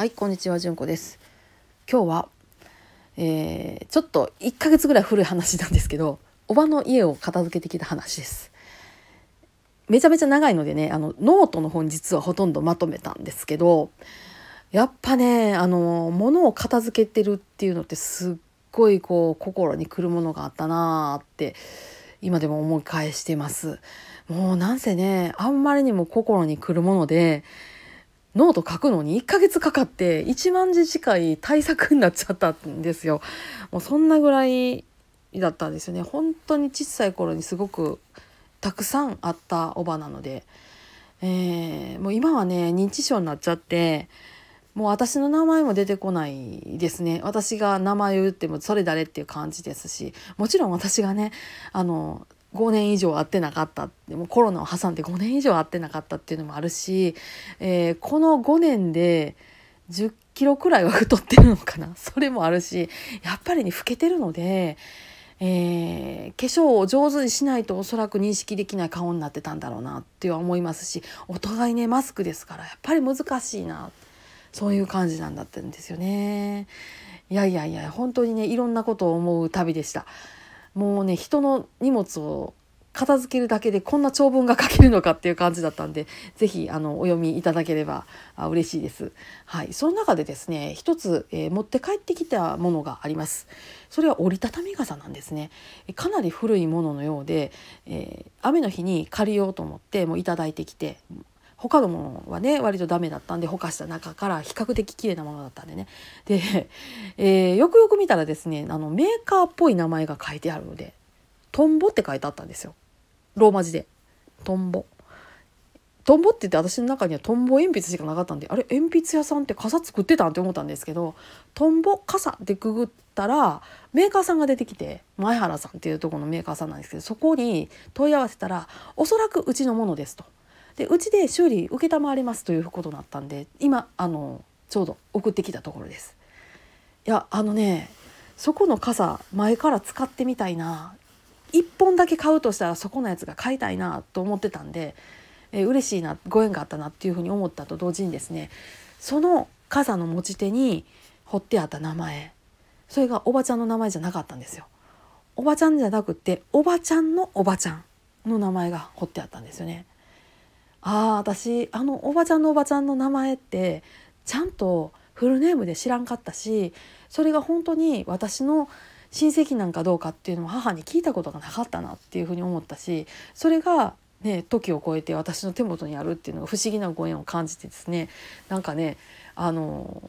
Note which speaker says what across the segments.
Speaker 1: はいこんにちはじゅんこです。今日は、えー、ちょっと1ヶ月ぐらい古い話なんですけどおばの家を片付けてきた話です。めちゃめちゃ長いのでねあのノートの方に実はほとんどまとめたんですけどやっぱねあの物を片付けてるっていうのってすっごいこう心にくるものがあったなーって今でも思い返してます。もうなんせねあんまりにも心にくるものでノート書くのに1ヶ月かかって1万字近い対策になっちゃったんですよ。もうそんなぐらいだったんですよね。本当に小さい頃にすごくたくさんあったおばなので、えー、もう今はね認知症になっちゃってもう私の名前も出てこないですね私が名前を言ってもそれ誰っていう感じですしもちろん私がねあの5年以上会ってなかったでもコロナを挟んで5年以上会ってなかったっていうのもあるし、えー、この5年で10キロくらいは太ってるのかな？それもあるしやっぱりね老けてるので、えー、化粧を上手にしないとおそらく認識できない顔になってたんだろうなっては思いますしお互いねマスクですからやっぱり難しいなそういう感じなんだったんですよね。いやいやいや本当にねいろんなことを思う旅でした。もうね人の荷物を片付けるだけでこんな長文が書けるのかっていう感じだったんで是非あのお読みいただければあ嬉しいです。はい、その中でですね一つ、えー、持って帰ってきたものがあります。それは折りたたみ傘なんですね。かなり古いもののようで、えー、雨の日に借りようと思ってもういただいてきて他のものはね割とダメだったんでほかした中から比較的綺麗なものだったんでねで、えー、よくよく見たらですねあのメーカーっぽい名前が書いてあるので「トンボ」って書いてあったんですよローマ字で「トンボ」。トンボって言って私の中にはトンボ鉛筆しかなかったんであれ鉛筆屋さんって傘作ってたんって思ったんですけどトンボ傘ってくぐったらメーカーさんが出てきて前原さんっていうとこのメーカーさんなんですけどそこに問い合わせたらおそらくうちのものですと。でうちで修理承りますということになったんで今あのちょうど送ってきたところです。いやあのねそこの傘前から使ってみたいな1本だけ買うとしたらそこのやつが買いたいなと思ってたんで、えー、嬉しいなご縁があったなっていうふうに思ったと同時にですねその傘の持ち手に彫ってあった名前それがおばちゃんの名前じゃなかったんですよ。おばちゃんじゃなくておばちゃんのおばちゃんの名前が彫ってあったんですよね。ああ私あのおばちゃんのおばちゃんの名前ってちゃんとフルネームで知らんかったしそれが本当に私の親戚なんかどうかっていうのを母に聞いたことがなかったなっていうふうに思ったしそれがね時を超えて私の手元にあるっていうのが不思議なご縁を感じてですねなんかねあの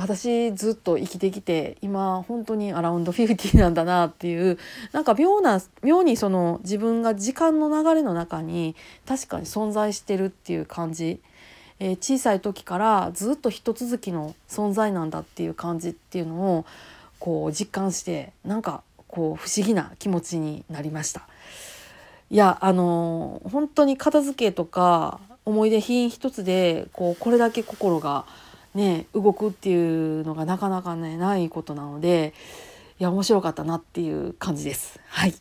Speaker 1: 私ずっと生きてきて今本当にアラウンド50なんだなっていうなんか妙な妙にその自分が時間の流れの中に確かに存在してるっていう感じ、えー、小さい時からずっと一続きの存在なんだっていう感じっていうのをこう実感してなんかこう不思議な気持ちになりました。いやあの本当に片付けとか思い出品一つでこうこれだけ心がね動くっていうのがなかなかねないことなのでいや面白かったなっていう感じです。はい。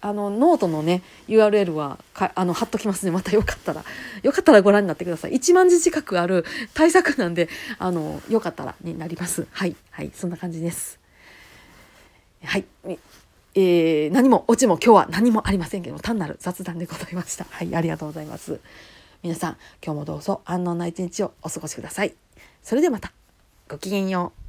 Speaker 1: あのノートのね URL はかあの貼っときますね。またよかったら。よかったらご覧になってください。1万字近くある対策なんであのよかったらになります。はい。はい。そんな感じです。はい。えー、何もオチも今日は何もありませんけど単なる雑談でございました。はい。ありがとうございます。皆さん今日もどうぞ安穏な一日をお過ごしください。それではまた。ごきげんよう。